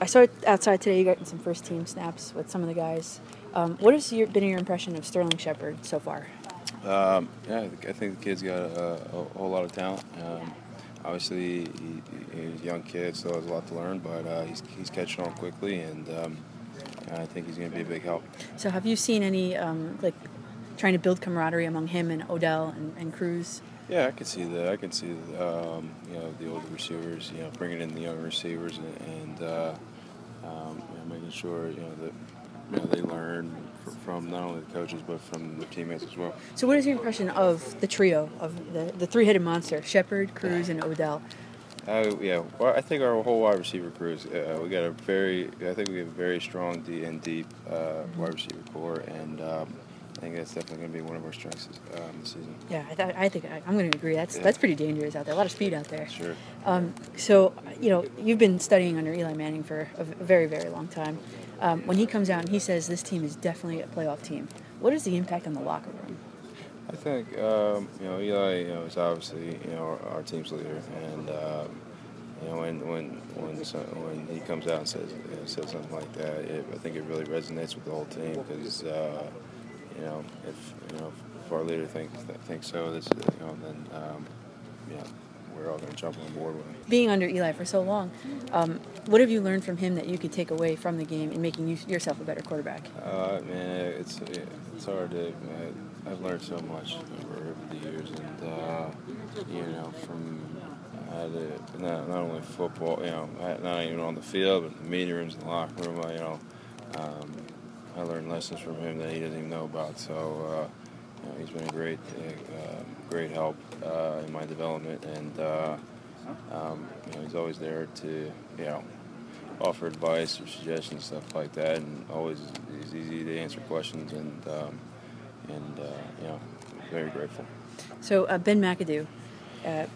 I saw it outside today. You got some first team snaps with some of the guys. Um, what has your, been your impression of Sterling Shepard so far? Um, yeah, I think- the kid's got a, a whole lot of talent. Um, obviously, he, he's a young kid, so has a lot to learn, but uh, he's, he's catching on quickly, and um, I think he's going to be a big help. So have you seen any um, like trying to build camaraderie among him and Odell and, and Cruz? Yeah, I can see that. I can see, um, you know, the older receivers, you know, bringing in the younger receivers and, and uh, um, you know, making sure, you know, that you know, they learn from not only the coaches but from the teammates as well. So what is your impression of the trio of the, the three-headed monster, Shepard, Cruz, and Odell? Uh, yeah, well, I think our whole wide receiver crew is. Uh, we got a very. I think we have a very strong D and deep uh, wide receiver core, and um, I think that's definitely going to be one of our strengths um, this season. Yeah, I, th- I think I, I'm going to agree. That's Yeah. that's pretty dangerous out there. A lot of speed out there. Sure. Um, so, you know, you've been studying under Eli Manning for a very, very long time. Um, when he comes out and he says this team is definitely a playoff team, what is the impact on the locker room? I think um, you know Eli. You know is obviously you know our, our team's leader, and um, you know when when when so, when he comes out and says you know, says something like that, it, I think it really resonates with the whole team because uh, you know if you know if our leader thinks thinks so, this you know then um, yeah we're all going to jump on board with him. Being under Eli for so long, um, what have you learned from him that you could take away from the game in making you, yourself a better quarterback? Uh, man, it's it's hard to. Man, I've learned so much over the years, and uh, you know, from uh, not, not only football, you know, not even on the field, but the meeting rooms, in the locker room. You know, um, I learned lessons from him that he doesn't even know about. So uh, you know, he's been a great, uh, great help uh, in my development, and uh, um, you know, he's always there to, you know offer advice or suggestions, stuff like that, and always is easy to answer questions, and um, and uh, you know, very grateful. So, uh, Ben McAdoo,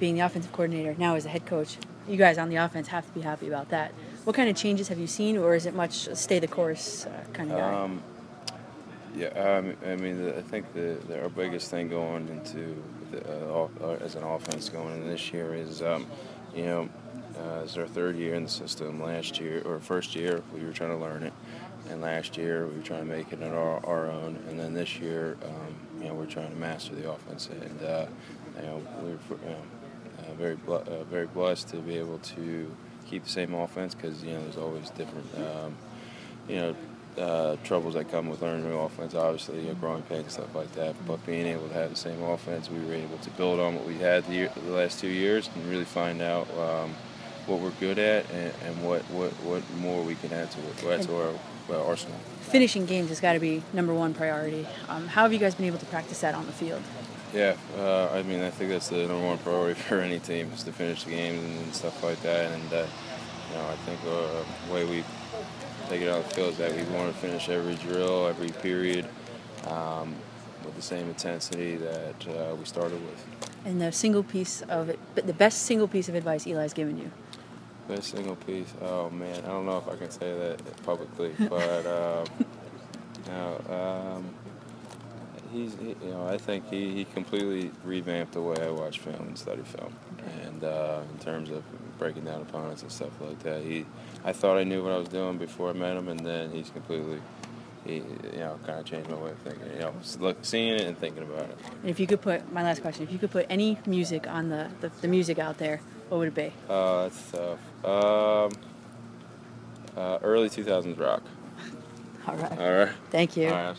being the offensive coordinator, now as a head coach, you guys on the offense have to be happy about that. What kind of changes have you seen, or is it much stay the course uh, kind of guy? Um, yeah, um, I mean, the, I think the, the our biggest thing going into the, uh, off- uh, as an offense going into this year is, um, you know, uh, it's our third year in the system. Last year or first year, we were trying to learn it, and last year we were trying to make it our, our own, and then this year, um, you know, we're trying to master the offense, and uh, you know, we're you know, uh, very bl- uh, very blessed to be able to keep the same offense because you know there's always different um, you know uh, troubles that come with learning new offense. Obviously, you know, growing pains and stuff like that. But being able to have the same offense, we were able to build on what we had the, year, the last two years and really find out um, what we're good at and, and what, what what more we can add to it add to our, our arsenal. Finishing games has got to be number one priority. Um, how have you guys been able to practice that on the field? Yeah, uh, I mean, I think that's the number one priority for any team is to finish the games and, and stuff like that. And uh, you know, I think uh, the way we take it out of the field is that we want to finish every drill, every period, um, with the same intensity that uh, we started with. And the single piece of it, but the best single piece of advice Eli's given you. Best single piece. Oh man, I don't know if I can say that publicly, but um, you know, um, he's he, you know I think he, he completely revamped the way I watch film and study film, and uh, in terms of breaking down opponents and stuff like that. He I thought I knew what I was doing before I met him, and then he's completely. He, you know, kind of changed my way of thinking. You know, look, seeing it and thinking about it. And if you could put my last question, if you could put any music on the, the, the music out there, what would it be? Uh, that's tough. Um, uh, early 2000s rock. All right. All right. Thank you. All right.